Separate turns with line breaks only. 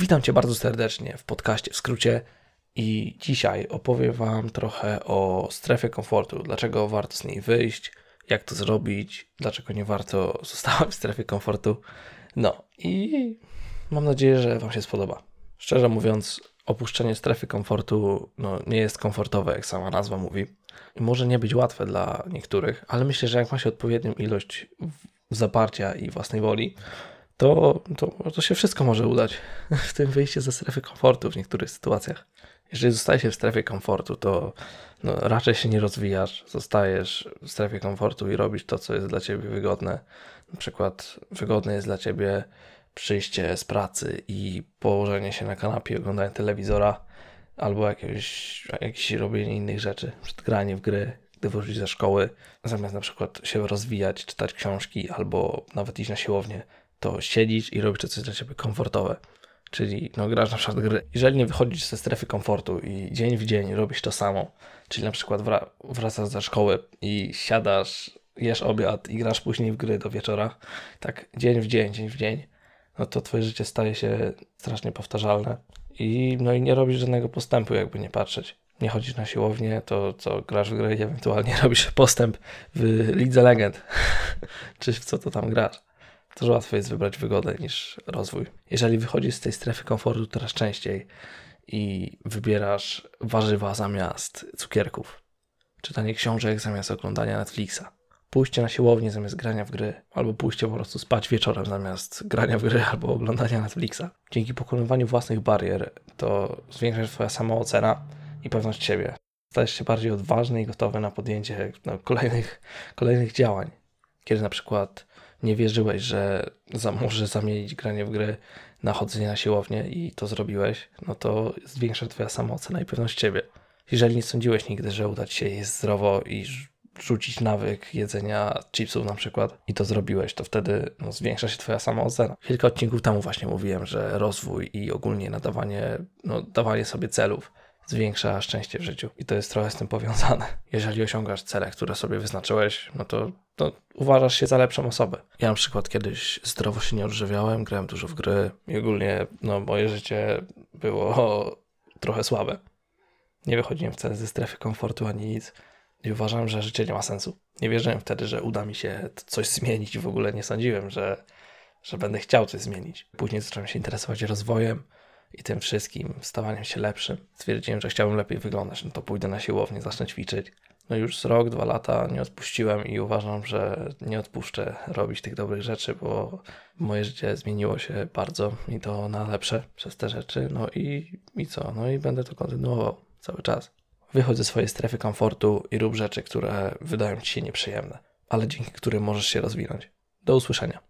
Witam Cię bardzo serdecznie w podcaście w skrócie i dzisiaj opowiem Wam trochę o strefie komfortu, dlaczego warto z niej wyjść, jak to zrobić, dlaczego nie warto zostawać w strefie komfortu. No i mam nadzieję, że Wam się spodoba. Szczerze mówiąc, opuszczenie strefy komfortu no, nie jest komfortowe, jak sama nazwa mówi. Może nie być łatwe dla niektórych, ale myślę, że jak ma się odpowiednią ilość zaparcia i własnej woli, to, to, to się wszystko może udać, w tym wyjście ze strefy komfortu w niektórych sytuacjach. Jeżeli zostaje się w strefie komfortu, to no, raczej się nie rozwijasz, zostajesz w strefie komfortu i robisz to, co jest dla ciebie wygodne. Na przykład wygodne jest dla ciebie przyjście z pracy i położenie się na kanapie, oglądanie telewizora albo jakieś, jakieś robienie innych rzeczy, granie w gry, gdy wrócisz ze szkoły, zamiast na przykład się rozwijać, czytać książki albo nawet iść na siłownię, to siedzisz i robisz coś dla ciebie komfortowe. Czyli no, grasz na przykład gry. Jeżeli nie wychodzisz ze strefy komfortu i dzień w dzień robisz to samo, czyli na przykład wra- wracasz ze szkoły i siadasz, jesz obiad i grasz później w gry do wieczora, tak dzień w dzień, dzień w dzień, no to twoje życie staje się strasznie powtarzalne i no i nie robisz żadnego postępu, jakby nie patrzeć. Nie chodzisz na siłownię, to co grasz w gry i ewentualnie robisz postęp w Lidze Legend, czy w co to tam grasz to łatwo jest wybrać wygodę niż rozwój. Jeżeli wychodzisz z tej strefy komfortu coraz częściej i wybierasz warzywa zamiast cukierków, czytanie książek zamiast oglądania Netflixa, pójście na siłownię zamiast grania w gry, albo pójście po prostu spać wieczorem zamiast grania w gry albo oglądania Netflixa. Dzięki pokonywaniu własnych barier to zwiększa się Twoja samoocena i pewność siebie. Stajesz się bardziej odważny i gotowy na podjęcie no, kolejnych, kolejnych działań. Kiedy na przykład nie wierzyłeś, że za, możesz zamienić granie w gry na chodzenie na siłownię i to zrobiłeś, no to zwiększa twoja samoocena i pewność siebie. Jeżeli nie sądziłeś nigdy, że uda ci się jeść zdrowo i rzucić nawyk jedzenia chipsów na przykład i to zrobiłeś, to wtedy no, zwiększa się twoja samoocena. Kilka odcinków temu właśnie mówiłem, że rozwój i ogólnie nadawanie, no, dawanie sobie celów zwiększa szczęście w życiu. I to jest trochę z tym powiązane. Jeżeli osiągasz cele, które sobie wyznaczyłeś, no to, to uważasz się za lepszą osobę. Ja na przykład kiedyś zdrowo się nie odżywiałem, grałem dużo w gry i ogólnie no, moje życie było trochę słabe. Nie wychodziłem wcale ze strefy komfortu ani nic. I uważałem, że życie nie ma sensu. Nie wierzyłem wtedy, że uda mi się coś zmienić. W ogóle nie sądziłem, że, że będę chciał coś zmienić. Później zacząłem się interesować rozwojem i tym wszystkim, stawaniem się lepszym. Stwierdziłem, że chciałbym lepiej wyglądać, no to pójdę na siłownię, zacznę ćwiczyć. No już rok, dwa lata nie odpuściłem i uważam, że nie odpuszczę robić tych dobrych rzeczy, bo moje życie zmieniło się bardzo i to na lepsze przez te rzeczy. No i, i co? No i będę to kontynuował cały czas. Wychodź ze swojej strefy komfortu i rób rzeczy, które wydają ci się nieprzyjemne, ale dzięki którym możesz się rozwinąć. Do usłyszenia.